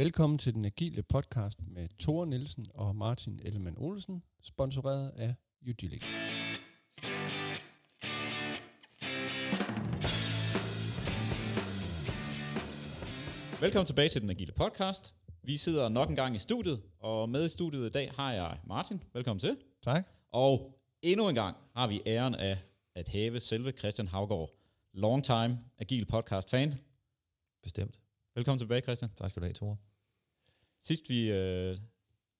Velkommen til den agile podcast med Tore Nielsen og Martin Ellemann Olsen, sponsoreret af Udilic. Velkommen tilbage til den agile podcast. Vi sidder nok en gang i studiet, og med i studiet i dag har jeg Martin. Velkommen til. Tak. Og endnu en gang har vi æren af at have selve Christian Havgaard, long time agile podcast fan. Bestemt. Velkommen tilbage, Christian. Tak skal du have, Tore. Sidst vi, øh,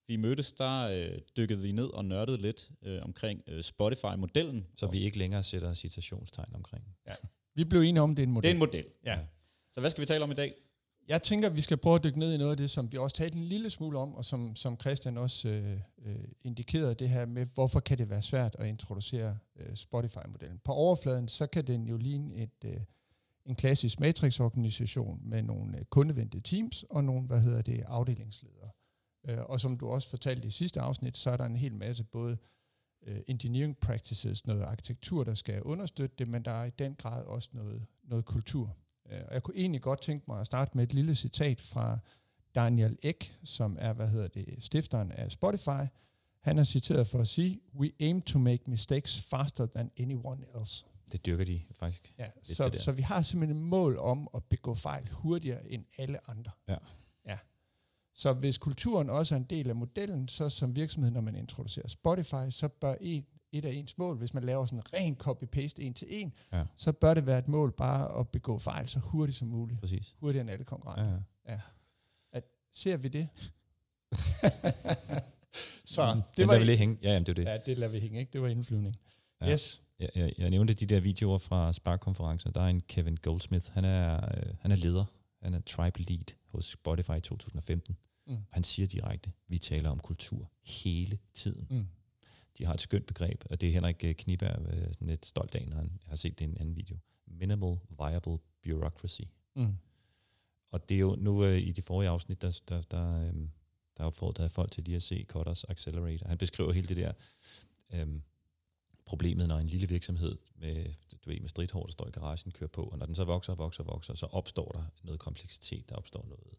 vi mødtes, der øh, dykkede vi ned og nørdede lidt øh, omkring øh, Spotify-modellen. Så vi ikke længere sætter citationstegn omkring. Ja. Vi blev enige om, det er en model. Det er en model. Ja. Så hvad skal vi tale om i dag? Jeg tænker, at vi skal prøve at dykke ned i noget af det, som vi også talte en lille smule om, og som, som Christian også øh, øh, indikerede, det her med, hvorfor kan det være svært at introducere øh, Spotify-modellen. På overfladen, så kan den jo ligne et, øh, en klassisk matrix-organisation med nogle øh, kundevendte teams og nogle, hvad hedder det, afdelingsledere. Øh, og som du også fortalte i sidste afsnit, så er der en hel masse både øh, engineering practices, noget arkitektur, der skal understøtte det, men der er i den grad også noget, noget kultur. Og jeg kunne egentlig godt tænke mig at starte med et lille citat fra Daniel Ek, som er, hvad hedder det, stifteren af Spotify. Han er citeret for at sige, We aim to make mistakes faster than anyone else. Det dyrker de faktisk. Ja, det så, der. så vi har simpelthen et mål om at begå fejl hurtigere end alle andre. Ja. ja. Så hvis kulturen også er en del af modellen, så som virksomhed, når man introducerer Spotify, så bør en, et af ens mål, hvis man laver sådan en ren copy-paste en til en, Ja. så bør det være et mål bare at begå fejl så hurtigt som muligt. Præcis. Hurtigere end alle konkurrenter. Ja, ja. At, ser vi det? så Mm, det den var, der vil lige hænge. Ja, jamen, det er det. ja, det lader vi hænge, ikke? Det var indflyvning. Ja. Yes. Jeg, jeg, jeg nævnte de der videoer fra Spark-konferencen. Der er en Kevin Goldsmith. Han er, øh, han er leder. Han er tribe lead hos Spotify i 2015. Mm. Han siger direkte, vi taler om kultur hele tiden. Mm. De har et skønt begreb, og det er Henrik øh, Kniberg øh, sådan lidt stolt af, når han har set det i en anden video. Minimal Viable Bureaucracy. Mm. Og det er jo nu øh, i det forrige afsnit, der, der, der, øh, der opfordrede folk til lige at se Kotters Accelerator. Han beskriver hele det der øh, problemet, når en lille virksomhed med, du ved, med stridthår, der står i garagen, kører på, og når den så vokser og vokser og vokser, så opstår der noget kompleksitet, der opstår noget,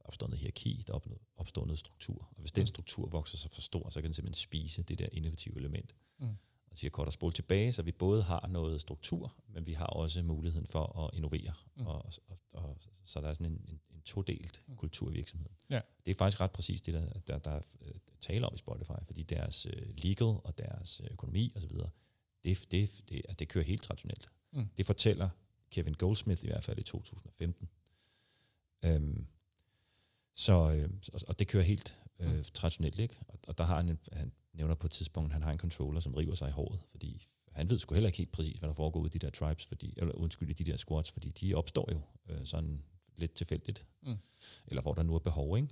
opstår noget hierarki, der opstår, noget struktur. Og hvis den struktur vokser sig for stor, så kan den simpelthen spise det der innovative element. Mm. Og siger kort og spol tilbage, så vi både har noget struktur, men vi har også muligheden for at innovere. Mm. Mm. Og, og, og, så der er sådan en, en todelt Mm. kultur i virksomheden. Ja. Det er faktisk ret præcis det, der, der, der er øh, tale om i Spotify, fordi deres øh, legal og deres øh, økonomi osv., det, det, det, det kører helt traditionelt. Mm. Det fortæller Kevin Goldsmith i hvert fald i 2015. Øhm, så, øh, og- det kører helt øh, Mm. traditionelt, ikke? Og, og der har han, en, han nævner på et tidspunkt, han har en controller, som river sig i håret, fordi han ved sgu heller ikke helt præcis, hvad der foregår i de der tribes, fordi, eller undskyld, i de der squads, fordi de opstår jo øh, sådan lidt tilfældigt. Mm. Eller hvor der nu er behov, ikke?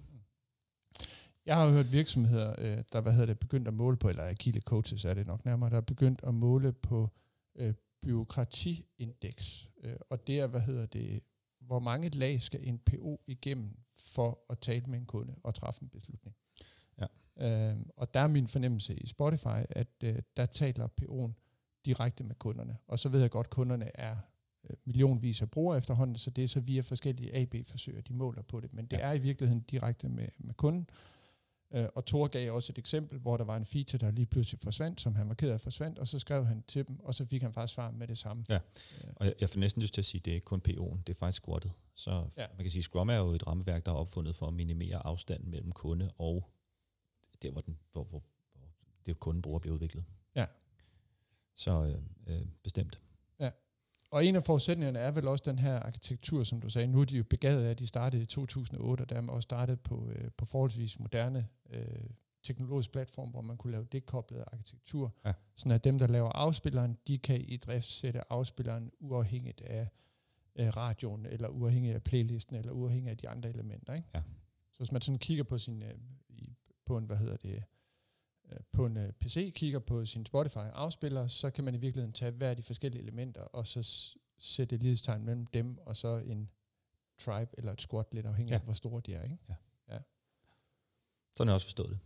Jeg har jo hørt virksomheder, øh, der hvad hedder det, begyndt at måle på, eller agile coaches er det nok nærmere, der er begyndt at måle på øh, byråkratiindeks. Øh, og det er, hvad hedder det, hvor mange lag skal en PO igennem for at tale med en kunde og træffe en beslutning. Ja. Øh, og der er min fornemmelse i Spotify, at øh, der taler PO'en direkte med kunderne. Og så ved jeg godt, at kunderne er millionvis af brugere efterhånden, så det er så via forskellige AB-forsøg, de måler på det. Men det Ja. er i virkeligheden direkte med, med kunden. Øh, og Thor gav også et eksempel, hvor der var en feature, der lige pludselig forsvandt, som han var ked af forsvandt, og så skrev han til dem, og så fik han faktisk svar med det samme. Ja. Øh, Og jeg, jeg får næsten lyst til at sige, at det er ikke kun PO'en, det er faktisk squattet. Så ja. man kan sige, at Scrum er jo et rammeværk, der er opfundet for at minimere afstanden mellem kunde og der, hvor, den, hvor, hvor, hvor det kunden bruger bliver udviklet. Ja. Så øh, øh, bestemt. Og en af forudsætningerne er vel også den her arkitektur, som du sagde. Nu er de jo begavet af, at de startede i 2008, og dermed også startede på, øh, på forholdsvis moderne øh, teknologisk platform, hvor man kunne lave dekoblet arkitektur. Ja. Sådan at dem, der laver afspilleren, de kan i drift sætte afspilleren uafhængigt af øh, radioen, eller uafhængigt af playlisten, eller uafhængigt af de andre elementer. Ikke? Ja. Så hvis man sådan kigger på sin, øh, på en, hvad hedder det, på en øh, PC, kigger på sin Spotify-afspiller, så kan man i virkeligheden tage hver af de forskellige elementer, og så sætte et lighedstegn mellem dem, og så en tribe eller et squad, lidt afhængig ja. Ja. af, hvor store de er. Ikke? Sådan har jeg også forstået det.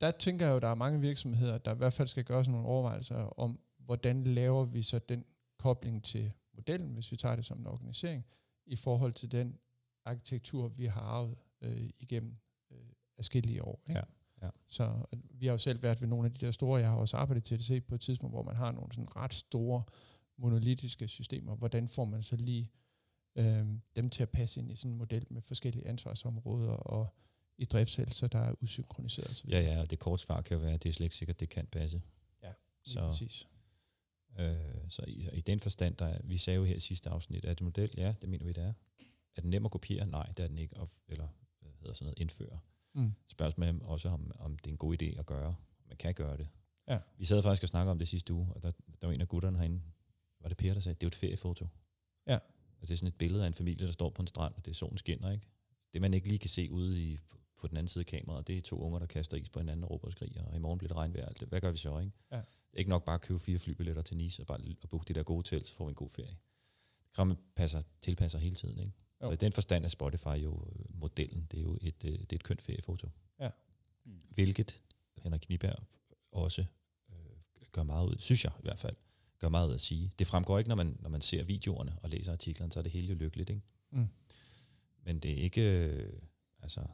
Der tænker jeg jo, at der er mange virksomheder, der i hvert fald skal gøre sådan nogle overvejelser om, hvordan laver vi så den kobling til modellen, hvis vi tager det som en organisering, i forhold til den arkitektur, vi har arvet øh, igennem øh, forskellige år. Ikke? Ja, ja. Så øh, vi har jo selv været ved nogle af de der store, jeg har også arbejdet til at se på et tidspunkt, hvor man har nogle sådan ret store monolitiske systemer. Hvordan får man så lige øh, dem til at passe ind i sådan en model med forskellige ansvarsområder og i så der er udsynkroniseret osv. Ja, ja, og det korte svar kan jo være, at det er slet ikke sikkert, det kan passe. Lige så, præcis. øh, så i, i den forstand, der, er- vi sagde jo her i sidste afsnit, at det model, ja, det mener vi, det er. Er den nem at kopiere? Nej, det er den ikke. Eller hvad hedder sådan noget, indføre. Mm. Spørgsmålet også, om, om det er en god idé at gøre. Man kan gøre det. Ja. Vi sad faktisk og snakkede om det sidste uge, og der, der var en af gutterne herinde, var det Per, der sagde, det er jo et feriefoto. Ja. Altså det er sådan et billede af en familie, der står på en strand, og det er solen skinner, ikke? Det man ikke lige kan se ude i, på, den anden side af kameraet, det er to unger, der kaster is på hinanden og råber og skriger, og i morgen bliver det regnvejr. alt det. Hvad gør vi så, ikke? Ja. Det er ikke nok bare at købe fire flybilletter til Nice og, bare, og booke det der gode hotel, så får vi en god ferie. Man passer, tilpasser hele tiden, ikke? Jo. Så i den forstand er Spotify jo øh, modellen. Det er jo et, øh, det er et kønt feriefoto. Ja. Mm. Hvilket Henrik Kniberg også øh, gør meget ud, synes jeg i hvert fald, gør meget ud at sige. Det fremgår ikke, når man, når man ser videoerne og læser artiklerne, så er det hele jo lykkeligt, ikke? Mm. Men det er ikke, øh, altså,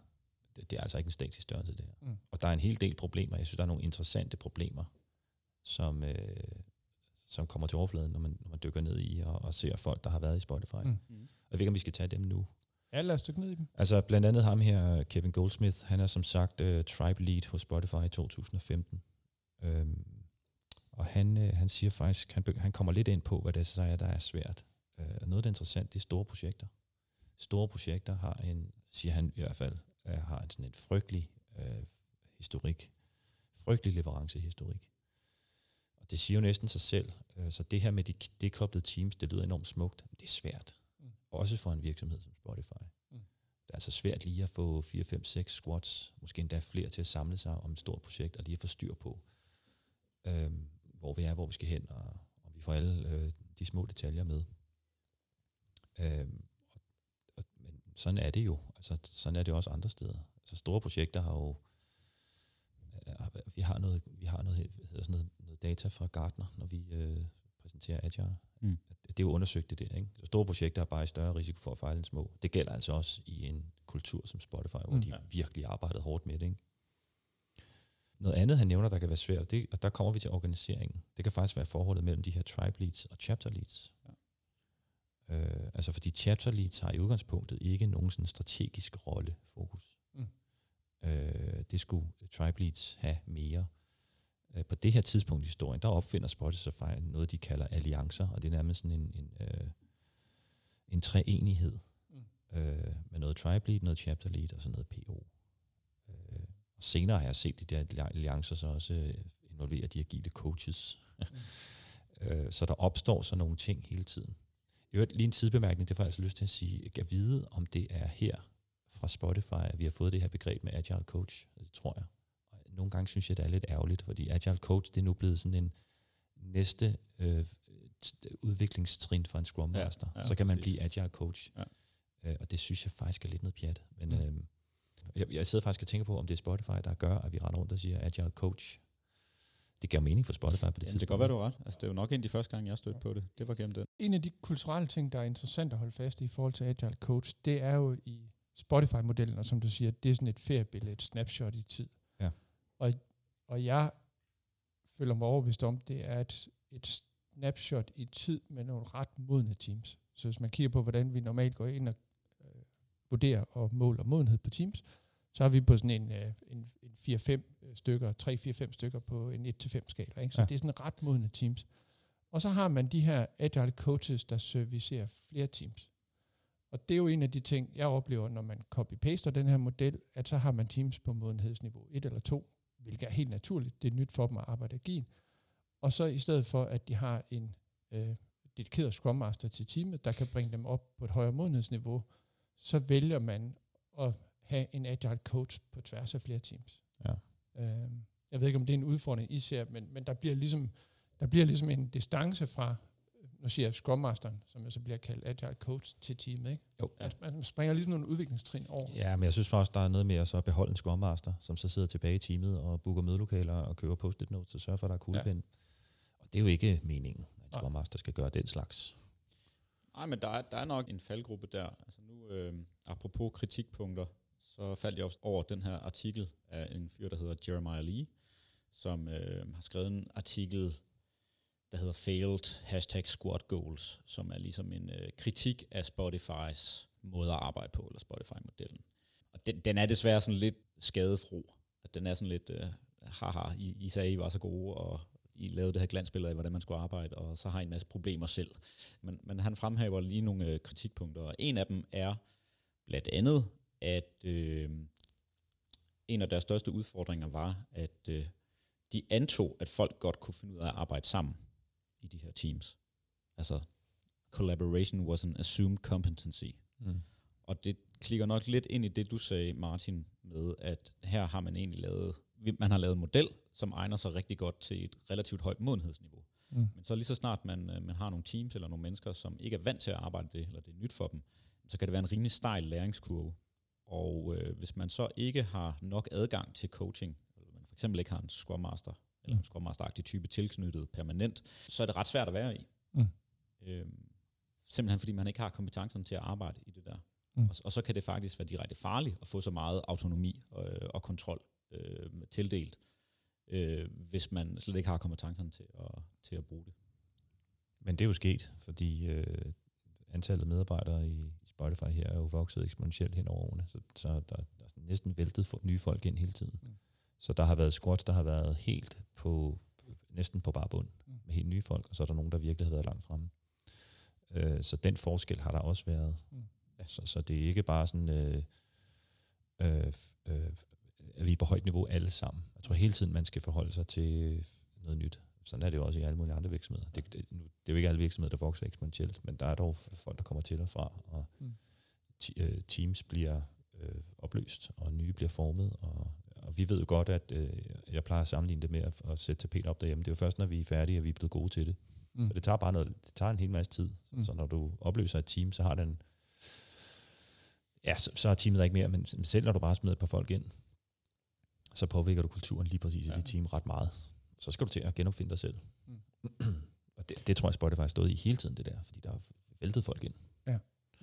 det, det er altså ikke en statisk størrelse, det her. Mm. Og der er en hel del problemer. Jeg synes, der er nogle interessante problemer, som, øh, som kommer til overfladen, når man, når man dykker ned i og, og ser folk, der har været i Spotify. Mm. Mm. Mm. Jeg ved ikke, om vi skal tage dem nu. Ja, lad os dykke ned i dem. Altså blandt andet ham her, Kevin Goldsmith, han er som sagt uh, Tribe Lead hos Spotify i 2015. Øhm, og han, uh, han siger faktisk, han, han kommer lidt ind på, hvad det så er, der er svært. Uh, noget, der er interessant, det er store projekter. Store projekter har en, siger han i hvert fald, uh, har en sådan en frygtelig uh, historik. Frygtelig leverancehistorik. Og det siger jo næsten sig selv. Uh, så det her med de dekoblede teams, det lyder enormt smukt. Men det er svært. Mm. Også for en virksomhed som Spotify. Det er altså svært lige at få 4, 5, 6 squads, måske endda flere til at samle sig om et stort projekt, og lige at få styr på, øhm, hvor vi er, hvor vi skal hen, og om vi får alle øh, de små detaljer med. Øhm, og, og, men sådan er det jo. Altså, sådan er det også andre steder. Altså, store projekter har jo... Øh, vi har noget, vi har noget, hvad hedder sådan noget, noget data fra Gartner, når vi øh, præsenterer Agile. Mm. Det er jo undersøgt det der. Ikke? Så store projekter har bare i større risiko for at fejle end små. Det gælder altså også i en kultur som Spotify, hvor Mm. de virkelig arbejdet hårdt med det. Ikke? Noget andet, han nævner, der kan være svært, det, og der kommer vi til organiseringen. Det kan faktisk være forholdet mellem de her tribe leads og chapter leads. Ja. Øh, altså fordi chapter leads har i udgangspunktet ikke nogen sådan strategisk rolle fokus. Mm. Øh, det skulle tribe leads have mere. Øh, på det her tidspunkt i historien, der opfinder Spotify noget, de kalder alliancer, og det er nærmest sådan en, en, øh, en treenighed Mm. øh, med noget tribe lead, noget chapter lead og så noget PO. Øh, og senere har jeg set de der alliancer så også øh, involvere de agile coaches. øh, så der opstår så nogle ting hele tiden. I øvrigt, lige en sidebemærkning, det får jeg altså lyst til at sige. Jeg kan vide, om det er her fra Spotify, at vi har fået det her begreb med agile coach. Det tror jeg. Og nogle gange synes jeg, det er lidt ærgerligt, fordi agile coach, det er nu blevet sådan en næste øh, udviklingstrin for en Scrum Ja, Master. ja, så kan man præcis. blive agile coach. Ja. Øh, og det synes jeg faktisk er lidt noget pjat. Men Mm. øh, jeg, jeg sidder faktisk og tænker på, om det er Spotify, der gør, at vi render rundt og siger agile coach. Det giver mening for Spotify på det Det, det tidspunkt. kan godt være, du har ret. Altså, det er jo nok en af de første gange, jeg stødte på det. Det var gennem den. En af de kulturelle ting, der er interessant at holde fast i i forhold til Agile Coach, det er jo i Spotify-modellen, og som du siger, det er sådan et feriebillede, et snapshot i tid. Og, og jeg føler mig overbevist om, det er et, et snapshot i tid med nogle ret modne teams. Så hvis man kigger på, hvordan vi normalt går ind og øh, vurderer og måler modenhed på teams, så har vi på sådan en, øh, en, en 4-5 stykker, 3-4-5 stykker på en 1-5 skala. Ikke? Så ja. det er sådan ret modne teams. Og så har man de her agile coaches, der servicerer flere teams. Og det er jo en af de ting, jeg oplever, når man copy-paster den her model, at så har man teams på modenhedsniveau 1 eller 2, hvilket er helt naturligt. Det er nyt for dem at arbejde agil. Og så i stedet for, at de har en øh, dedikeret Scrum Master til teamet, der kan bringe dem op på et højere modenhedsniveau, så vælger man at have en agile coach på tværs af flere teams. Ja. Øh, jeg ved ikke, om det er en udfordring, I ser, men, men der bliver ligesom der bliver ligesom en distance fra, nu siger jeg Scrum Masteren, som jo så bliver kaldt Agile Coach til teamet, ikke? Jo. Ja. Man, man springer ligesom nogle udviklingstrin over. Ja, men jeg synes også, der er noget med at så beholde en Scrum Master, som så sidder tilbage i teamet og booker mødelokaler og køber post-it notes og sørger for, at der er kuglepen. Ja. Og det er jo ikke meningen, at en. Scrum Master skal gøre den slags. Nej, men der er, der er nok en faldgruppe der. Altså nu, Nu, øh, apropos kritikpunkter, så faldt jeg også over den her artikel af en fyr, der hedder Jeremiah Lee, som øh, har skrevet en artikel, der hedder Failed Hashtag Squad Goals, som er ligesom en øh, kritik af Spotifys måde at arbejde på, eller Spotify-modellen. Og den, den er desværre sådan lidt skadefro. At den er sådan lidt, øh, haha, I, I sagde, I var så gode, og I lavede det her glansbillede af, hvordan man skulle arbejde, og så har I en masse problemer selv. Men, men han fremhæver lige nogle øh, kritikpunkter, og en af dem er blandt andet, at øh, en af deres største udfordringer var, at øh, de antog, at folk godt kunne finde ud af at arbejde sammen i de her teams. Altså, collaboration was an assumed competency. Mm. Og det klikker nok lidt ind i det, du sagde, Martin, med at her har man egentlig lavet, man har lavet en model, som egner sig rigtig godt til et relativt højt modenhedsniveau. Mm. Men så lige så snart man, øh, man har nogle teams eller nogle mennesker, som ikke er vant til at arbejde det, eller det er nyt for dem, så kan det være en rimelig stejl læringskurve. Og øh, hvis man så ikke har nok adgang til coaching, eller man for eksempel ikke har en Scrum Master, eller en Scrum Master-agtig type tilknyttet permanent, så er det ret svært at være i. Mm. Øhm, simpelthen fordi man ikke har kompetencerne til at arbejde i det der. Mm. Og, og så kan det faktisk være direkte farligt at få så meget autonomi og, og kontrol øh, tildelt, øh, hvis man slet ikke har kompetencerne til at, til at bruge det. Men det er jo sket, fordi øh, antallet af medarbejdere i Spotify her er jo vokset eksponentielt hen over årene, så, så der, der er næsten væltet for, nye folk ind hele tiden. Mm. Så der har været squats, der har været helt på, næsten på bare bund Mm. med helt nye folk, og så er der nogen, der virkelig har været langt fremme. Øh, så den forskel har der også været. Mm. Så, så det er ikke bare sådan, øh, øh, øh, at vi er på højt niveau alle sammen. Jeg tror hele tiden, man skal forholde sig til noget nyt. Sådan er det jo også i alle mulige andre virksomheder. Det, det, nu, det er jo ikke alle virksomheder, der vokser eksponentielt, men der er dog folk, der kommer til og fra, og Mm. ti, øh, teams bliver øh, opløst, og nye bliver formet, og, og vi ved jo godt, at øh, jeg plejer at sammenligne det med at, at sætte tapet op derhjemme. Det er jo først, når vi er færdige, at vi er blevet gode til det. Mm. Så det tager bare noget, det tager en hel masse tid. Mm. Så når du opløser et team, så har den, ja, så, så er teamet der ikke mere, men selv når du bare smider et par folk ind, så påvirker du kulturen lige præcis i Ja. dit team ret meget. Så skal du til at genopfinde dig selv. Mm. og det, det tror jeg, Spotify har stået i hele tiden, det der, fordi der har væltet folk ind.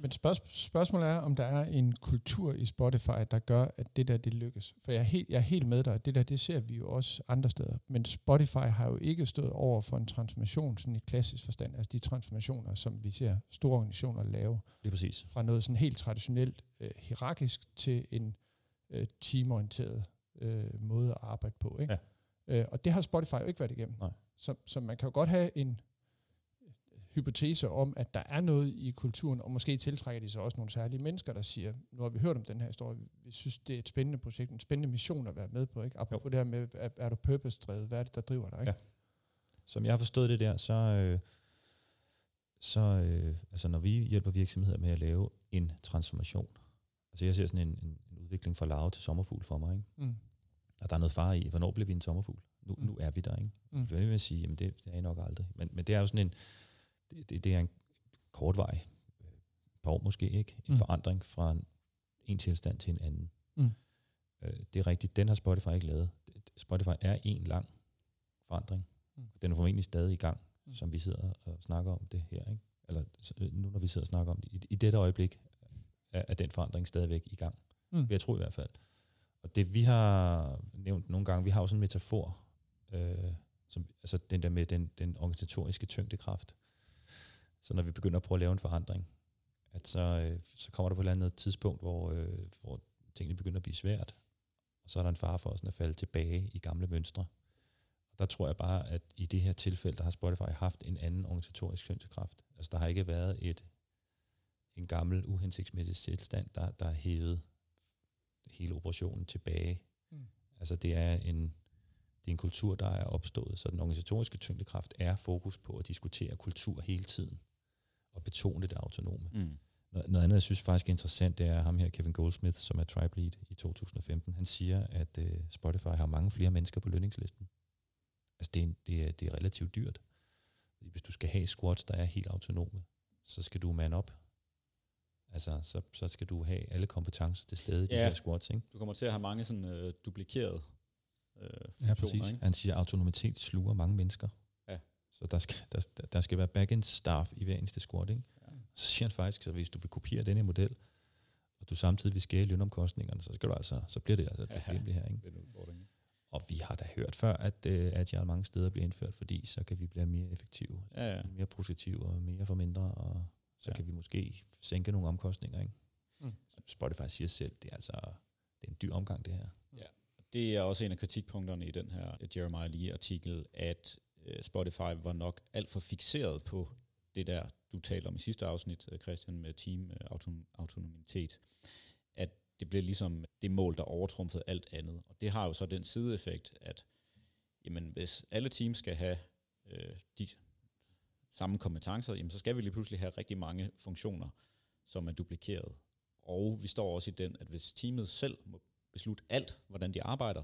Men spørg- spørgsmålet er, om der er en kultur i Spotify, der gør, at det der, det lykkes. For jeg er helt, jeg er helt med dig, det der, det ser vi jo også andre steder. Men Spotify har jo ikke stået over for en transformation, sådan i klassisk forstand. Altså de transformationer, som vi ser store organisationer lave, Lige præcis. fra noget sådan helt traditionelt øh, hierarkisk til en øh, teamorienteret øh, måde at arbejde på. Ikke? Ja. Øh, og det har Spotify jo ikke været igennem. Nej. Så, så man kan jo godt have en hypotese om, at der er noget i kulturen, og måske tiltrækker de så også nogle særlige mennesker, der siger, nu har vi hørt om den her historie, vi synes, det er et spændende projekt, en spændende mission at være med på. Ikke? Apropos det her med, er, er du purpose-drevet, hvad er det, der driver dig? Ikke? Ja. Som jeg har forstået det der, så, øh, så øh, altså når vi hjælper virksomheder med at lave en transformation, altså jeg ser sådan en, en, en udvikling fra larve til sommerfugl for mig, ikke? Mm. og der er noget fare i, hvornår bliver vi en sommerfugl? Nu, Mm. nu er vi der, ikke? Mm. Jeg vil sige, jamen det, det er I nok aldrig. Men, men det er jo sådan en, det, det, er en kort vej, øh, et par år måske, ikke? En Mm. forandring fra en, en tilstand til en anden. Mm. Øh, det er rigtigt, den har Spotify ikke lavet. Spotify er en lang forandring. Mm. Den er formentlig stadig i gang, Mm. som vi sidder og snakker om det her, ikke? Eller øh, nu når vi sidder og snakker om det. I, i dette øjeblik er, er den forandring stadigvæk i gang. Mm. Jeg tro i hvert fald. Og det vi har nævnt nogle gange, vi har jo sådan en metafor, øh, som, altså den der med den, den organisatoriske tyngdekraft. Så når vi begynder at prøve at lave en forandring, at så, øh, så kommer der på et eller andet tidspunkt, hvor, øh, hvor tingene begynder at blive svært, og så er der en fare for sådan at falde tilbage i gamle mønstre. Og der tror jeg bare, at i det her tilfælde, der har Spotify haft en anden organisatorisk tyngdekraft. Altså der har ikke været et en gammel uhensigtsmæssig tilstand, der, der har hævet hele operationen tilbage. Mm. Altså det er en det er en kultur, der er opstået, så den organisatoriske tyngdekraft er fokus på at diskutere kultur hele tiden og betone det autonome. Mm. Noget, noget andet, jeg synes faktisk er interessant, det er ham her, Kevin Goldsmith, som er Tribe Lead i 2015. Han siger, at uh, Spotify har mange flere mennesker på lønningslisten. Altså det er, en, det, er, det er relativt dyrt. Hvis du skal have squats, der er helt autonome, så skal du man op. Altså, så, så skal du have alle kompetencer til stede i de Ja. her squats, ikke? Du kommer til at have mange sådan øh, duplikerede øh, Ja, funktioner, præcis. Ikke? Han siger, at autonomitet sluger mange mennesker. Ja. Så der skal, der, der skal være back-end staff i hver eneste squat, ikke? Ja. Så siger han faktisk, at hvis du vil kopiere denne model, og du samtidig vil skære lønomkostningerne, så, skal du altså, så bliver det altså et Ja, problem det her. Ikke? Det er en udfordring. Og vi har da hørt før, at uh, Agile mange steder bliver indført, fordi så kan vi blive mere effektive, Ja, ja. mere positive og mere for mindre, og så Ja. kan vi måske sænke nogle omkostninger. Ikke? Mm. Spotify siger selv, det er altså det er en dyr omgang det her. Det er også en af kritikpunkterne i den her Jeremiah Lee-artikel, at øh, Øh, Spotify var nok alt for fixeret på det der, du talte om i sidste afsnit, øh, Christian, med team øh, autonomitet. At det blev ligesom det mål, der overtrumfede alt andet. Og det har jo så den sideeffekt, at jamen, hvis alle teams skal have øh, de samme kompetencer, jamen, så skal vi lige pludselig have rigtig mange funktioner, som er duplikeret. Og vi står også i den, at hvis teamet selv må beslutte alt, hvordan de arbejder,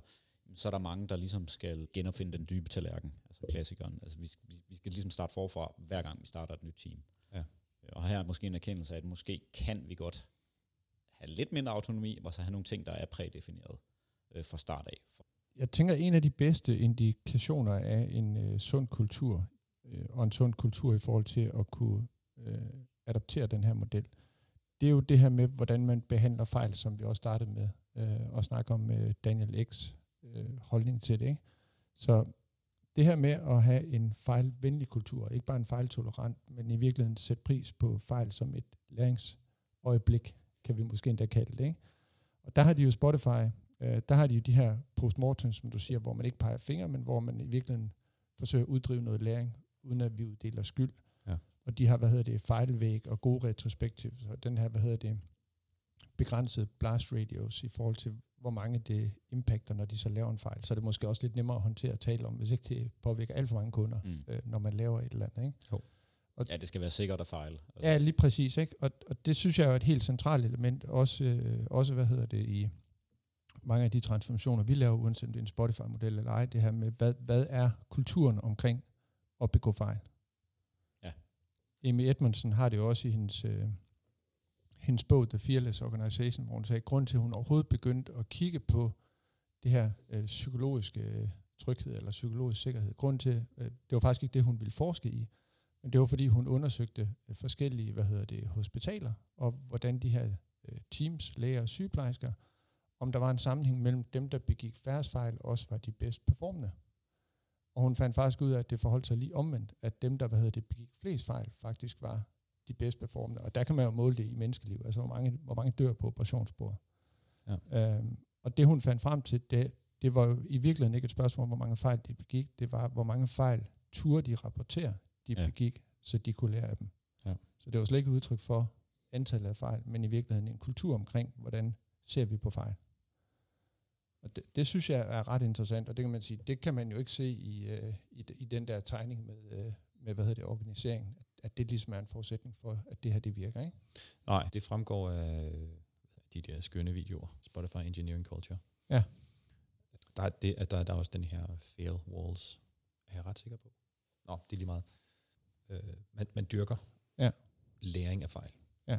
så er der mange, der ligesom skal genopfinde den dybe tallerken, altså klassikeren. Altså vi, vi, vi skal ligesom starte forfra, hver gang vi starter et nyt team. Ja. Og her er måske en erkendelse af, at måske kan vi godt have lidt mindre autonomi, og så have nogle ting, der er prædefineret øh, fra start af. Jeg tænker, en af de bedste indikationer af en øh, sund kultur, øh, og en sund kultur i forhold til at kunne øh, adoptere den her model, det er jo det her med, hvordan man behandler fejl, som vi også startede med øh, at snakke om med Daniel X øh, holdning til det. Ikke? Så det her med at have en fejlvenlig kultur, ikke bare en fejltolerant, men i virkeligheden sætte pris på fejl som et læringsøjeblik, kan vi måske endda kalde det. Ikke? Og der har de jo Spotify, øh, der har de jo de her postmortems, som du siger, hvor man ikke peger fingre, men hvor man i virkeligheden forsøger at uddrive noget læring, uden at vi uddeler skyld. Ja. Og de har, hvad hedder det, fejlvæg og gode retrospektiv. Så den her, hvad hedder det, begrænsede blast radios i forhold til, hvor mange det impacter, når de så laver en fejl. Så er det måske også lidt nemmere at håndtere og tale om, hvis ikke det påvirker alt for mange kunder, Mm. øh, når man laver et eller andet. Ikke? Ja, det skal være sikkert at fejle. Altså, Ja, lige præcis. Ikke? Og, og det synes jeg er et helt centralt element, også, øh, også hvad hedder det, i mange af de transformationer, vi laver, uanset om det er en Spotify-model eller ej, det her med, hvad, hvad er kulturen omkring at begå fejl? Ja. Amy Edmondson har det jo også i hendes, øh, hendes bog, The Fearless Organization, hvor hun sagde, at grund til, at hun overhovedet begyndte at kigge på det her øh, psykologiske øh, tryghed eller psykologisk sikkerhed. Grund til, øh, det var faktisk ikke det, hun ville forske i, men det var fordi, hun undersøgte øh, forskellige hvad hedder det, hospitaler, og hvordan de her øh, teams, læger og sygeplejersker, om der var en sammenhæng mellem dem, der begik færrest fejl, også var de bedst performende. Og hun fandt faktisk ud af, at det forholdt sig lige omvendt, at dem, der hvad hedder det, begik flest fejl, faktisk var de bedst performende. Og der kan man jo måle det i menneskeliv, altså hvor mange, hvor mange dør på operationsbordet. Ja. Øhm, og det hun fandt frem til, det, det var jo i virkeligheden ikke et spørgsmål om, hvor mange fejl de begik, det var, hvor mange fejl turde de rapportere, de Ja. begik, så de kunne lære af dem. Ja. Så det var slet ikke et udtryk for antallet af fejl, men i virkeligheden en kultur omkring, hvordan ser vi på fejl. Og det, det synes jeg er ret interessant, og det kan man sige, det kan man jo ikke se i, øh, i, i den der tegning med, øh, med hvad hedder det, organiseringen, at, det ligesom er en forudsætning for, at det her det virker. Ikke? Nej, det fremgår af de der skønne videoer, Spotify Engineering Culture. Ja. Der er, det, at der, der er også den her fail walls, er jeg ret sikker på. Nå, det er lige meget. Øh, man, man dyrker Ja. læring af fejl. Ja.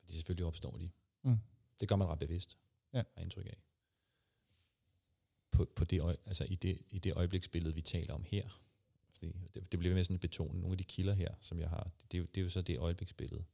Fordi selvfølgelig opstår de. Mm. Det gør man ret bevidst, Ja. har indtryk af. På, på det, altså i, det, I det øjebliksbillede, vi taler om her, fordi det, det bliver med sådan at betone nogle af de kilder her, som jeg har, det, det, er, jo, det er jo så det øjebliksbillede.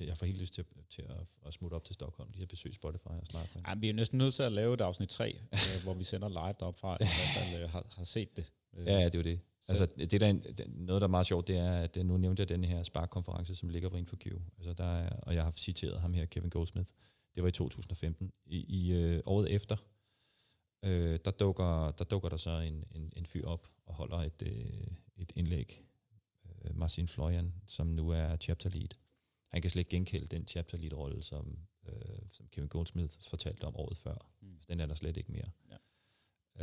Jeg får helt lyst til, til at, at smutte op til Stockholm, lige at besøge Spotify og snakke med Ja, vi er næsten nødt til at lave et afsnit 3, øh, hvor vi sender live derop fra, i hvert fald øh, har, har set det. Øh, Ja, ja, det er jo det. Så- Altså, det der, er noget, der er meget sjovt, det er, at nu nævnte jeg den her Spark-konference, som ligger på InfoQ. Altså, der er, og jeg har citeret ham her, Kevin Goldsmith. Det var i 2015. I, i øh, året efter, øh, der, dukker, der dukker der så en, en, en fyr op og holder et, øh, et indlæg. Øh, Marcin Florian, som nu er chapter lead. Han kan slet ikke genkende den chapter lead-rolle, som, øh, som Kevin Goldsmith fortalte om året før. Mm. Den er der slet ikke mere. Ja.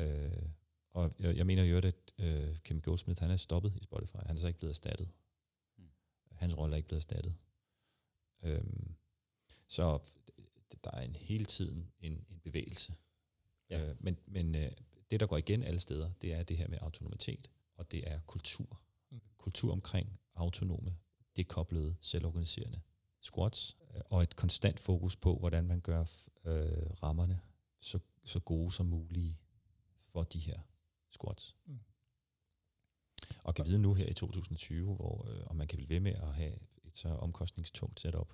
Øh, og jeg, jeg mener jo, at øh, Kevin Goldsmith, han er stoppet i Spotify. Han er så ikke blevet erstattet. Mm. Hans rolle er ikke blevet erstattet. Øhm, så der er en hele tiden en, en bevægelse. Ja. Øh, men men øh, det, der går igen alle steder, det er det her med autonomitet, og det er kultur. Mm. Kultur omkring autonome, dekoblede, selvorganiserende squats, øh, og et konstant fokus på, hvordan man gør øh, rammerne så, så gode som mulige for de her squats. Mm. Og kan vide nu her i 2020, hvor øh, om man kan blive ved med at have et så omkostningstungt setup,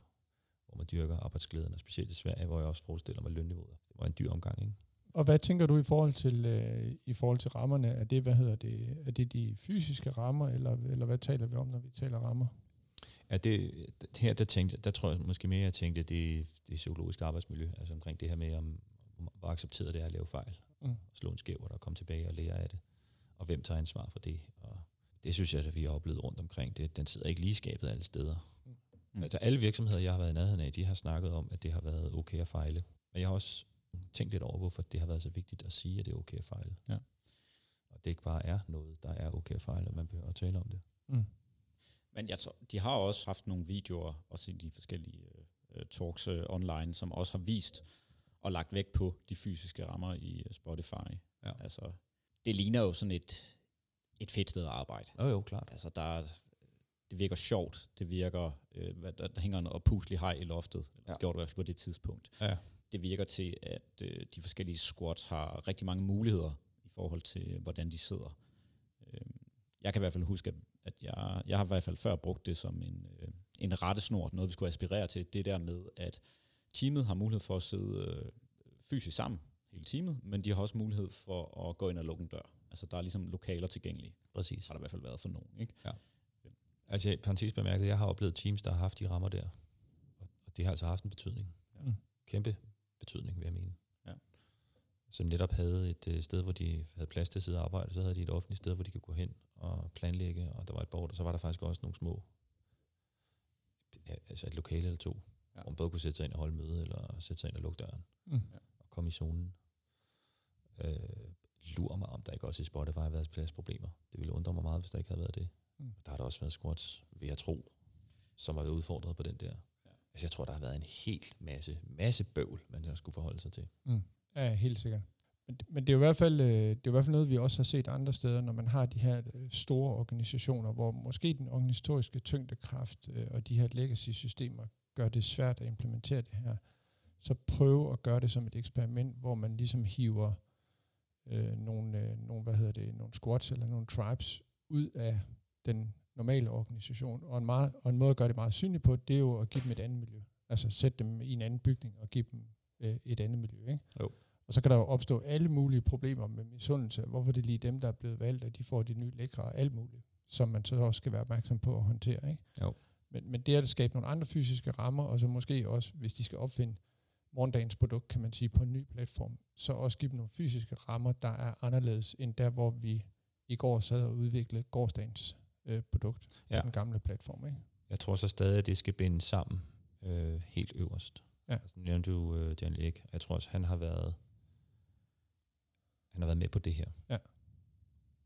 hvor man dyrker arbejdsglæden, og specielt i Sverige, hvor jeg også forestiller mig lønniveauet. Det var en dyr omgang, ikke? Og hvad tænker du i forhold til øh, i forhold til rammerne? Er det, hvad hedder det, er det de fysiske rammer, eller, eller hvad taler vi om, når vi taler rammer? Ja, det, her der, tænkte, der tror jeg måske mere, jeg tænkte, det, det er psykologisk arbejdsmiljø, altså omkring det her med, om, hvor accepteret det er at lave fejl, mm. slå en skæv, og komme tilbage og lære af det, og hvem tager ansvar for det. Og det synes jeg, at vi har oplevet rundt omkring. Det, den sidder ikke lige skabet alle steder. Mm. Altså alle virksomheder, jeg har været i nærheden af, de har snakket om, at det har været okay at fejle. Men jeg har også tænkt lidt over, hvorfor det har været så vigtigt at sige, at det er okay at fejle. Ja. Og det ikke bare er noget, der er okay at fejle, og man behøver at tale om det. Mm. Men jeg tror, de har også haft nogle videoer, også i de forskellige uh, talks uh, online, som også har vist og lagt vægt på de fysiske rammer i uh, Spotify. Ja. Altså, det ligner jo sådan et, et fedt sted at arbejde. Jo, jo, klart. Altså, der er, det virker sjovt, det virker, øh, der, der hænger en oppuslig hej i loftet, ja. det gjorde det i hvert fald på det tidspunkt. Ja. Det virker til, at øh, de forskellige squats har rigtig mange muligheder i forhold til, hvordan de sidder. Øh, jeg kan i hvert fald huske, at, at jeg, jeg har i hvert fald før brugt det som en, øh, en rettesnor, noget vi skulle aspirere til, det der med, at teamet har mulighed for at sidde øh, fysisk sammen hele teamet, men de har også mulighed for at gå ind og lukke en dør. Altså der er ligesom lokaler tilgængelige. Præcis. Har der i hvert fald været for nogen, ikke? Ja. Altså, parentes bemærket, jeg har oplevet teams, der har haft de rammer der. Og det har altså haft en betydning. Ja. Mm. Kæmpe betydning, vil jeg mene. Ja. Som netop havde et øh, sted, hvor de havde plads til at sidde og arbejde, så havde de et offentligt sted, hvor de kunne gå hen og planlægge, og der var et bord, og så var der faktisk også nogle små, altså et lokale eller to, ja. hvor man både kunne sætte sig ind og holde møde, eller sætte sig ind og lukke døren, mm. og komme i zonen. Øh, lurer mig, om der ikke også i Spotify har været pladsproblemer. Det ville undre mig meget, hvis der ikke havde været det. Mm. Der har der også været squats, vil jeg tro, som har været udfordret på den der. Altså jeg tror, der har været en helt masse, masse bøvl, man har skulle forholde sig til. Mm. Ja, helt sikkert. Men, men det er jo i hvert fald øh, det er i hvert fald noget, vi også har set andre steder, når man har de her øh, store organisationer, hvor måske den organisatoriske tyngdekraft øh, og de her legacy-systemer gør det svært at implementere det her. Så prøv at gøre det som et eksperiment, hvor man ligesom hiver øh, nogle, øh, nogle, hvad hedder det, nogle squats eller nogle tribes ud af den normale organisation. Og en, meget, og en måde at gøre det meget synligt på, det er jo at give dem et andet miljø. Altså sætte dem i en anden bygning og give dem øh, et andet miljø. Ikke? Jo. Og så kan der jo opstå alle mulige problemer med misundelse. Hvorfor det er lige dem, der er blevet valgt, at de får de nye lækre og alt muligt, som man så også skal være opmærksom på at håndtere. Ikke? Jo. Men, men det er at skabe nogle andre fysiske rammer, og så måske også, hvis de skal opfinde morgendagens produkt, kan man sige, på en ny platform, så også give dem nogle fysiske rammer, der er anderledes end der, hvor vi i går sad og udviklede gårdsdagens øh, produkt ja. på den gamle platform. Ikke? Jeg tror så stadig, at det skal binde sammen øh, helt øverst. Ja. Altså, nævnte du øh, Jan Læk. Jeg tror også, han har været han har været med på det her. Ja.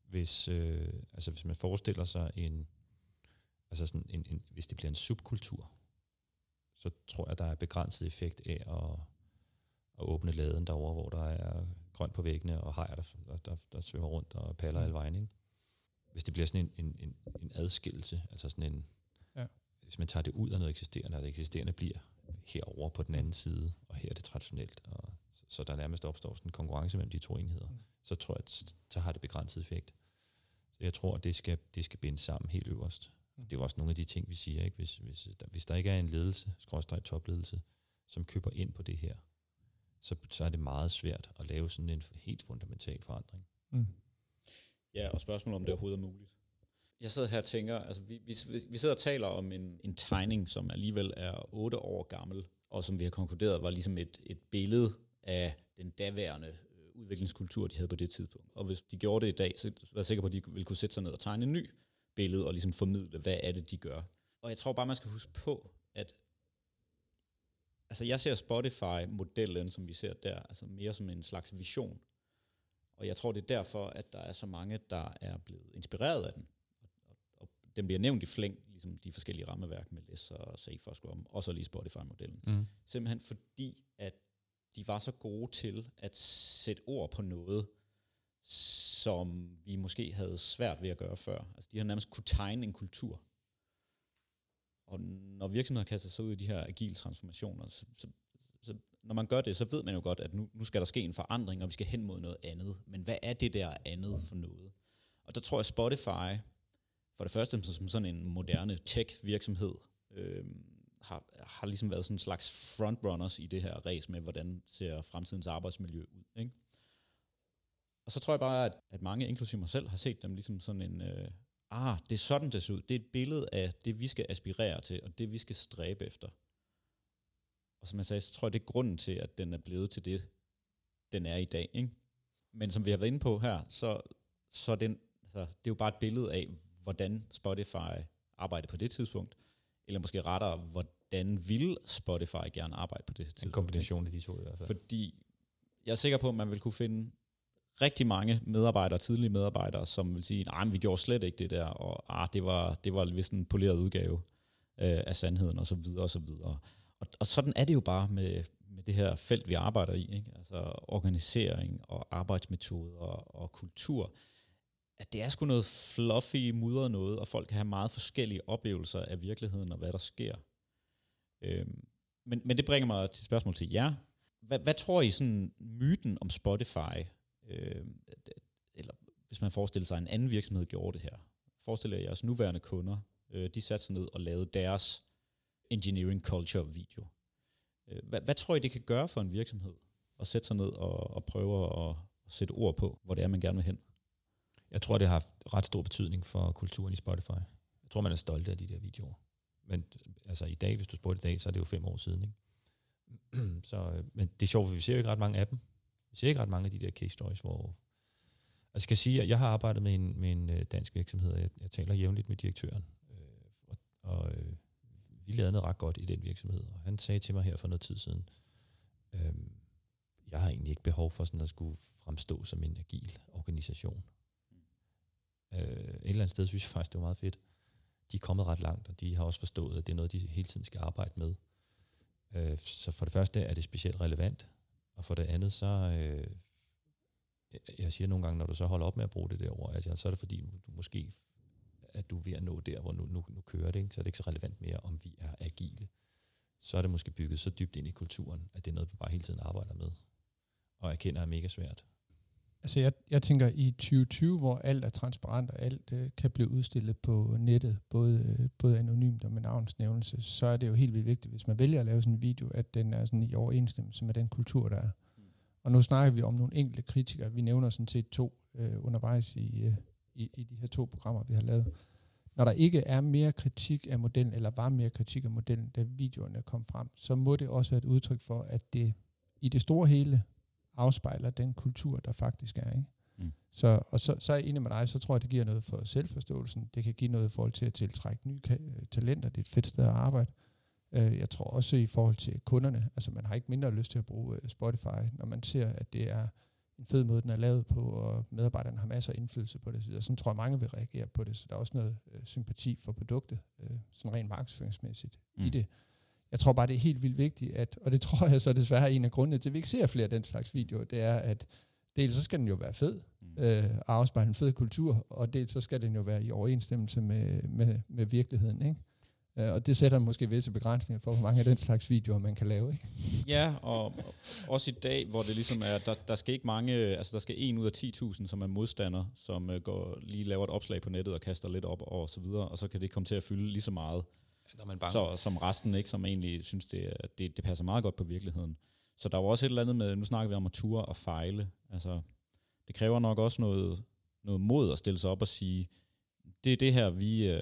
Hvis, øh, altså, hvis man forestiller sig en, altså sådan en, en, hvis det bliver en subkultur, så tror jeg, der er begrænset effekt af at, at åbne laden derover, hvor der er grønt på væggene og hajer, der, der, der, der svømmer rundt og paller mm. alle vejen. Ikke? Hvis det bliver sådan en, en, en, en adskillelse, altså sådan en, ja. hvis man tager det ud af noget eksisterende, og det eksisterende bliver herover på den anden side, og her er det traditionelt, og så, så der nærmest opstår sådan en konkurrence mellem de to enheder, mm. så tror jeg, at så har det begrænset effekt. Så jeg tror, at det skal, det skal binde sammen helt øverst. Mm. Det er jo også nogle af de ting, vi siger, ikke? Hvis, hvis, der, hvis der ikke er en ledelse, skråstrej topledelse, som køber ind på det her, så, så er det meget svært at lave sådan en helt fundamental forandring. Mm. Ja, og spørgsmålet om det overhovedet er muligt. Jeg sidder her og tænker, altså vi, vi, vi sidder og taler om en, en tegning, som alligevel er 8 år gammel, og som vi har konkluderet var ligesom et, et billede af den daværende øh, udviklingskultur, de havde på det tidspunkt. Og hvis de gjorde det i dag, så er jeg sikker på, at de ville kunne sætte sig ned og tegne en ny billede, og ligesom formidle, hvad er det, de gør. Og jeg tror bare, man skal huske på, at altså jeg ser Spotify-modellen, som vi ser der, altså mere som en slags vision. Og jeg tror, det er derfor, at der er så mange, der er blevet inspireret af den. Og, og, og den bliver nævnt i flæng, ligesom de forskellige rammeværk med LES og Safe og Scrum, og så lige Spotify-modellen. Mm. Simpelthen fordi, at de var så gode til at sætte ord på noget, som vi måske havde svært ved at gøre før. Altså de har nærmest kunne tegne en kultur. Og når virksomheder kaster sig ud i de her agile transformationer, så, så, så når man gør det, så ved man jo godt, at nu, nu skal der ske en forandring, og vi skal hen mod noget andet. Men hvad er det der andet for noget? Og der tror jeg, Spotify, for det første som sådan en moderne tech-virksomhed, øh, har, har ligesom været sådan en slags frontrunners i det her race med, hvordan ser fremtidens arbejdsmiljø ud. Ikke? Og så tror jeg bare, at, at mange, inklusive mig selv, har set dem ligesom sådan en, øh, ah, det er sådan, det ser ud. Det er et billede af det, vi skal aspirere til, og det, vi skal stræbe efter. Og som jeg sagde, så tror jeg, det er grunden til, at den er blevet til det, den er i dag. Ikke? Men som vi har været inde på her, så, så den, altså, det er jo bare et billede af, hvordan Spotify arbejder på det tidspunkt, eller måske rettere, hvordan vil Spotify gerne arbejde på det tidspunkt. En kombination af de to i hvert fald. Fordi jeg er sikker på, at man vil kunne finde rigtig mange medarbejdere, tidlige medarbejdere, som vil sige, nej, vi gjorde slet ikke det der, og ah, det var, det var vist en poleret udgave øh, af sandheden, og så videre, og så videre. Og, og sådan er det jo bare med, med det her felt, vi arbejder i, ikke? altså organisering og arbejdsmetoder og, og kultur, at det er sgu noget fluffy, mudret noget, og folk kan have meget forskellige oplevelser af virkeligheden og hvad der sker. Øhm, men, men det bringer mig til spørgsmål til jer. Hvad, hvad tror I sådan myten om Spotify øh, eller hvis man forestiller sig, at en anden virksomhed gjorde det her. Forestil jer jeres nuværende kunder, øh, de satte sig ned og lavede deres engineering culture video. Øh, hvad, hvad tror I, det kan gøre for en virksomhed at sætte sig ned og, og prøve at, at sætte ord på, hvor det er, man gerne vil hen? Jeg tror, det har haft ret stor betydning for kulturen i Spotify. Jeg tror, man er stolt af de der videoer. Men altså i dag, hvis du spurgte i dag, så er det jo fem år siden. Ikke? så, øh, men det er sjovt, for vi ser jo ikke ret mange af dem. Vi ser ikke ret mange af de der case stories, hvor... Altså, jeg skal sige, at jeg har arbejdet med en, med en øh, dansk virksomhed, og jeg, jeg taler jævnligt med direktøren. Øh, og og øh, vi lavede noget ret godt i den virksomhed, og han sagde til mig her for noget tid siden, øh, jeg har egentlig ikke behov for sådan at skulle fremstå som en agil organisation. Øh, et eller andet sted synes jeg faktisk, det var meget fedt. De er kommet ret langt, og de har også forstået, at det er noget, de hele tiden skal arbejde med. Øh, så for det første er det specielt relevant, og for det andet, så... Øh, jeg siger nogle gange, når du så holder op med at bruge det der ord, at så er det fordi, du måske at du er ved at nå der, hvor nu, nu, nu kører det, ikke? så er det ikke så relevant mere, om vi er agile. Så er det måske bygget så dybt ind i kulturen, at det er noget, vi bare hele tiden arbejder med, og erkender er mega svært. Altså jeg, jeg tænker i 2020, hvor alt er transparent, og alt øh, kan blive udstillet på nettet, både, øh, både anonymt og med navnsnævnelse, så er det jo helt vildt vigtigt, hvis man vælger at lave sådan en video, at den er sådan i overensstemmelse med den kultur, der er. Mm. Og nu snakker vi om nogle enkelte kritikere. Vi nævner sådan set to øh, undervejs i, øh, i, i de her to programmer, vi har lavet. Når der ikke er mere kritik af modellen, eller bare mere kritik af modellen, da videoerne kom frem, så må det også være et udtryk for, at det i det store hele afspejler den kultur, der faktisk er. Ikke? Mm. Så, og så, så er jeg enig med dig, så tror jeg, det giver noget for selvforståelsen. Det kan give noget i forhold til at tiltrække nye talenter. Det er et fedt sted at arbejde. Uh, jeg tror også i forhold til kunderne, altså man har ikke mindre lyst til at bruge uh, Spotify, når man ser, at det er en fed måde, den er lavet på, og medarbejderne har masser af indflydelse på det. Så sådan tror jeg, mange vil reagere på det. Så der er også noget uh, sympati for produktet, uh, sådan rent markedsføringsmæssigt mm. i det. Jeg tror bare, det er helt vildt vigtigt, at, og det tror jeg så desværre er en af grundene til, at vi ikke ser flere af den slags videoer, det er, at dels så skal den jo være fed, mm. øh, afspejle en fed kultur, og dels så skal den jo være i overensstemmelse med, med, med virkeligheden, ikke? Uh, og det sætter måske visse begrænsninger for, hvor mange af den slags videoer, man kan lave. Ikke? Ja, og også i dag, hvor det ligesom er, der, der skal ikke mange, altså der skal en ud af 10.000, som er modstander, som uh, går lige laver et opslag på nettet og kaster lidt op og så videre, og så kan det komme til at fylde lige så meget når man bare... Så, som resten, ikke, som egentlig synes, det, det, det passer meget godt på virkeligheden. Så der var også et eller andet med, nu snakker vi om at ture og fejle. Altså, det kræver nok også noget, noget mod at stille sig op og sige, det er det her, vi, øh,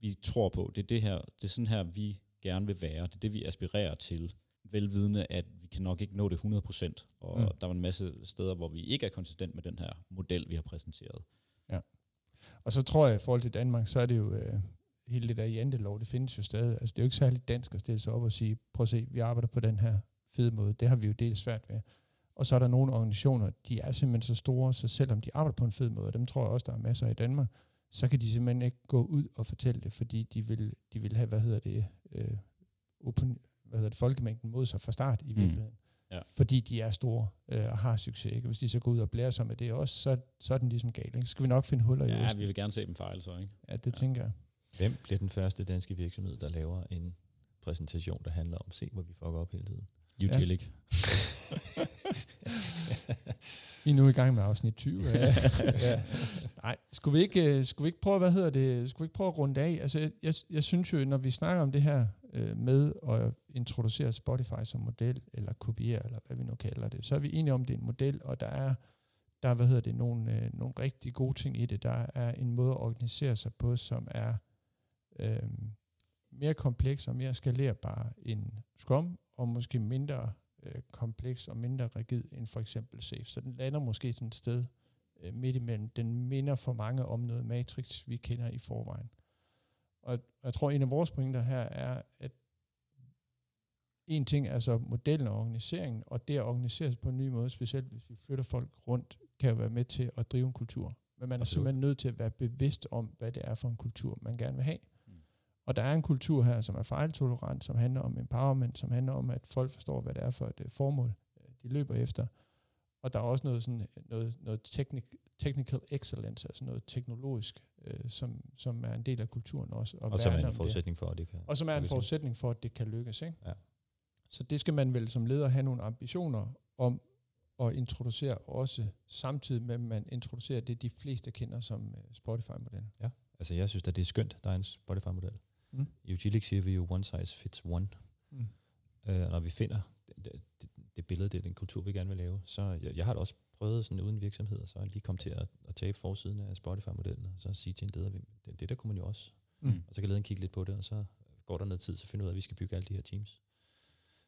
vi tror på. Det er, det her, det er sådan her, vi gerne vil være. Det er det, vi aspirerer til. Velvidende, at vi kan nok ikke nå det 100%. Og mm. der var en masse steder, hvor vi ikke er konsistent med den her model, vi har præsenteret. Ja. Og så tror jeg, i forhold til Danmark, så er det jo, øh, hele det der jantelov, det findes jo stadig. Altså, det er jo ikke særligt dansk at stille sig op og sige, prøv at se, vi arbejder på den her fede måde. Det har vi jo delt svært ved. Og så er der nogle organisationer, de er simpelthen så store, så selvom de arbejder på en fed måde, og dem tror jeg også, der er masser i Danmark, så kan de simpelthen ikke gå ud og fortælle det, fordi de vil, de vil have, hvad hedder det, øh, open, hvad hedder det, folkemængden mod sig fra start i mm. virkeligheden. Mm. Ja. Fordi de er store øh, og har succes. Ikke? Hvis de så går ud og blærer sig med det også, så, så er den ligesom gal. Ikke? Så skal vi nok finde huller ja, i Ja, vi vil gerne se dem fejle så, ikke? Ja, det ja. tænker jeg. Hvem bliver den første danske virksomhed, der laver en præsentation, der handler om, se hvor vi fucker op hele tiden? Utilic. Ja. I er nu i gang med afsnit 20. Ja. ja. Nej, skulle vi, ikke, øh, skulle vi ikke prøve, hvad hedder det, skulle vi ikke prøve at runde af? Altså, jeg, jeg synes jo, når vi snakker om det her, øh, med at introducere Spotify som model, eller kopiere, eller hvad vi nu kalder det, så er vi enige om, det er en model, og der er, der er hvad hedder det, nogle, øh, nogle rigtig gode ting i det. Der er en måde at organisere sig på, som er øh, mere kompleks og mere skalerbar end Scrum, og måske mindre øh, kompleks og mindre rigid end for eksempel Safe. Så den lander måske sådan et sted øh, midt imellem. Den minder for mange om noget Matrix, vi kender i forvejen. Og jeg tror, en af vores pointer her er, at en ting er så modellen og organiseringen, og det at organisere sig på en ny måde, specielt hvis vi flytter folk rundt, kan jo være med til at drive en kultur. Men man er Absolut. simpelthen nødt til at være bevidst om, hvad det er for en kultur, man gerne vil have. Og der er en kultur her, som er fejltolerant, som handler om empowerment, som handler om, at folk forstår, hvad det er for et øh, formål, øh, de løber efter. Og der er også noget, sådan, noget, noget technic, technical excellence, altså noget teknologisk, øh, som, som er en del af kulturen også. Og som er en om det. forudsætning for, at det kan... Og som er en forudsætning for, at det kan lykkes. Ikke? Ja. Så det skal man vel som leder have nogle ambitioner om at introducere også, samtidig med, at man introducerer det, de fleste kender som øh, Spotify-modellen. Altså, jeg synes at det er skønt, der er en Spotify-model. Mm. I Ugilik siger vi jo one size fits one. Mm. Øh, når vi finder det, det, det billede, det er den kultur, vi gerne vil lave, så jeg, jeg har da også prøvet sådan uden virksomhed, så lige komme til at, at tabe forsiden af Spotify-modellen, og så sige til en leder, det, det der kunne man jo også. Mm. Og så kan lederen kigge lidt på det, og så går der noget tid, så finder ud af, at vi skal bygge alle de her teams.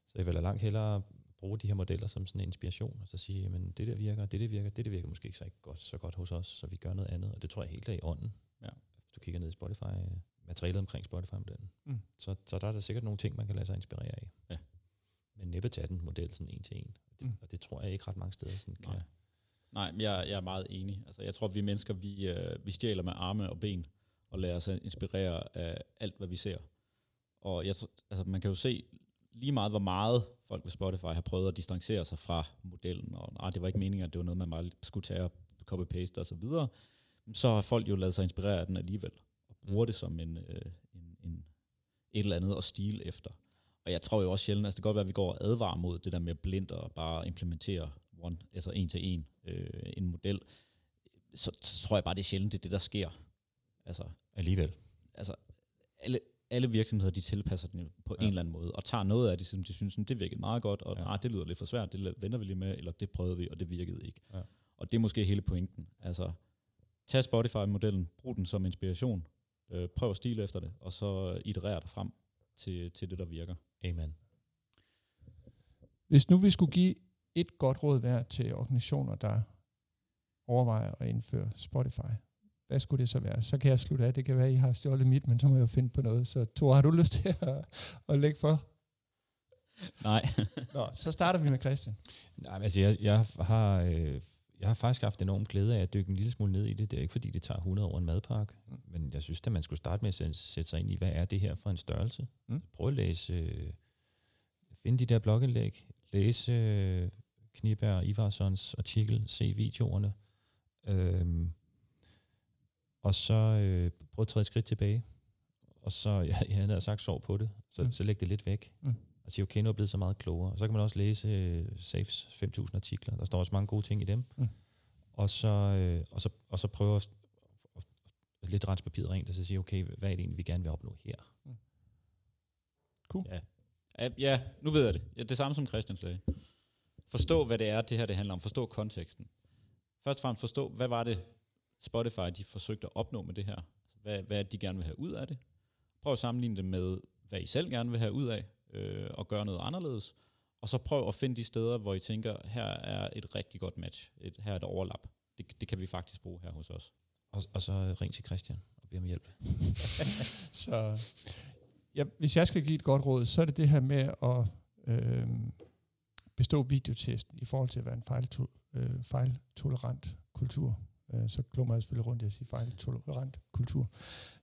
Så jeg vil langt hellere bruge de her modeller som sådan en inspiration, og så sige, jamen det der virker, det der virker, det der virker måske ikke så, ikke godt, så godt hos os, så vi gør noget andet, og det tror jeg helt er i ånden. Ja. Hvis du kigger ned i Spotify, øh, materialet omkring Spotify-modellen, Mm. så, så der er der sikkert nogle ting, man kan lade sig inspirere af. Ja. Men næppe tage den model sådan en til en. Det, Mm. Og det tror jeg ikke ret mange steder sådan kan. Nej. Nej, men jeg, jeg er meget enig. Altså, jeg tror, at vi mennesker, vi, øh, vi stjæler med arme og ben, og lader os inspirere af alt, hvad vi ser. Og jeg, tror- altså, man kan jo se lige meget, hvor meget folk ved Spotify har prøvet at distancere sig fra modellen, og nej, det var ikke meningen, at det var noget, man bare skulle tage og copy-paste og så videre, så har folk jo lavet sig inspirere af den alligevel, og bruger det som en, øh, en, en, et eller andet at stile efter. Og jeg tror jo også sjældent, altså det kan godt være, at vi går og advarer mod det der med blindt og bare implementere one, altså en til en øh, en model, så, så tror jeg bare, det er sjældent, det er det, der sker. Altså, Alligevel. altså alle, alle virksomheder, de tilpasser den på ja. En eller anden måde, og tager noget af det, som de synes, "Sådan, det virkede meget godt, og Ja. ja. det lyder lidt for svært, det venter vi lige med, eller det prøvede vi, og det virkede ikke. Ja. Og det er måske hele pointen. Altså, tag Spotify-modellen, brug den som inspiration, øh, prøv at stile efter det, og så iterere dig frem til, til det, der virker. Amen. Hvis nu vi skulle give et godt råd hver til organisationer, der overvejer at indføre Spotify, hvad skulle det så være? Så kan jeg slutte af. Det kan være, at I har stjålet mit, men så må jeg jo finde på noget. Så Thor, har du lyst til at, at lægge for? Nej. Nå, så starter vi med Christian. Nej, men altså, jeg, jeg, har, øh, jeg har faktisk haft enorm glæde af at dykke en lille smule ned i det. Det er ikke, fordi det tager 100 år en madpakke, Mm. men jeg synes, at man skulle starte med at sætte, sig ind i, hvad er det her for en størrelse? Mm. Prøv at læse, øh, finde de der blogindlæg, læse øh, Kniberg og Ivarssons artikel, se videoerne, øhm, og så øh, prøv at træde et skridt tilbage, og så, jeg, jeg havde sagt, sov på det, så, mm. så læg det lidt væk, Mm. Og sige, okay, nu er blevet så meget klogere. Og så kan man også læse øh, Safes 5.000 artikler, der står også mange gode ting i dem, Mm. og, så, øh, og, så, og så prøve at, at, at lidt rense papiret rent, og så sige, okay, hvad er det egentlig, vi gerne vil opnå her? Ja. Ja, ja, nu ved jeg det. Ja, det samme som Christian sagde. Forstå, hvad det er, det her det handler om. Forstå konteksten. Først og fremmest forstå, hvad var det, Spotify de forsøgte at opnå med det her. Hvad, hvad er det, de gerne vil have ud af det. Prøv at sammenligne det med, hvad I selv gerne vil have ud af, øh, og gøre noget anderledes. Og så prøv at finde de steder, hvor I tænker, her er et rigtig godt match. Et, her er et overlap. Det, det kan vi faktisk bruge her hos os. Og, og så ring til Christian og bed om hjælp. Så ja, hvis jeg skal give et godt råd, så er det det her med at øh, bestå videotesten i forhold til at være en fejlto- øh, fejltolerant kultur. Øh, så klummer jeg selvfølgelig rundt i at sige fejltolerant kultur.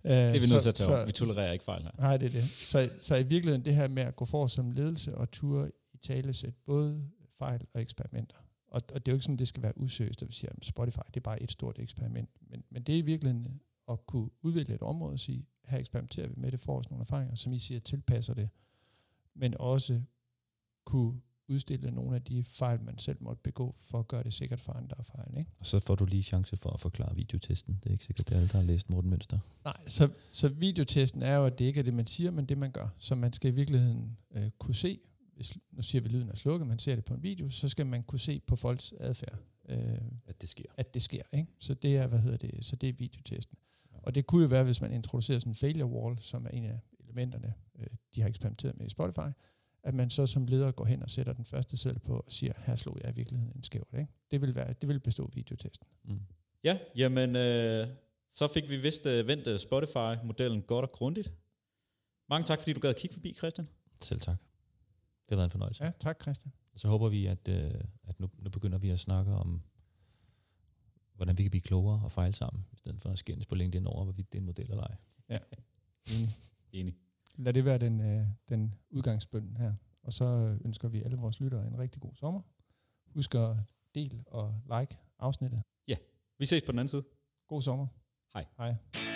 Øh, Det er vi nødt til at tage. Vi tolererer ikke fejl her. Nej, det er det. Så, så i virkeligheden det her med at gå for som ledelse og ture i tale sæt både fejl og eksperimenter. Og, og det er jo ikke sådan, det skal være usøgt, at vi siger, at Spotify det er bare et stort eksperiment. Men, men det er i virkeligheden at kunne udvælge et område og sige, her eksperimenterer vi med det, får os nogle erfaringer, som I siger, tilpasser det, men også kunne udstille nogle af de fejl, man selv måtte begå, for at gøre det sikkert for andre fejl. Ikke? Og så får du lige chance for at forklare videotesten. Det er ikke sikkert, det er alle, der har læst Morten Mønster. Nej, så, så videotesten er jo, at det ikke er det, man siger, men det, man gør. Så man skal i virkeligheden øh, kunne se, hvis, nu siger vi, lyden er slukket, man ser det på en video, så skal man kunne se på folks adfærd, øh, At det sker. at det sker. Ikke? Så det er, hvad hedder det, så det er videotesten. Og det kunne jo være, hvis man introducerer sådan en failure wall, som er en af elementerne, øh, de har eksperimenteret med i Spotify, at man så som leder går hen og sætter den første seddel på og siger, her slog jeg i virkeligheden en skævt. Ikke? Det, vil være, det vil bestå videotesten. Mm. Ja, jamen, øh, så fik vi vist øh, vendt øh, Spotify-modellen godt og grundigt. Mange tak, fordi du gad at kigge forbi, Christian. Selv tak. Det har været en fornøjelse. Ja, tak Christian. Og så håber vi, at, øh, at nu, nu begynder vi at snakke om, hvordan vi kan blive klogere og fejle sammen, i stedet for at skændes på LinkedIn over, hvorvidt det er en model eller ej. Enig. Enig. Lad det være den, øh, den udgangsbøn her. Og så ønsker vi alle vores lyttere en rigtig god sommer. Husk at del og like afsnittet. Vi ses på den anden side. God sommer. Hej. Hej.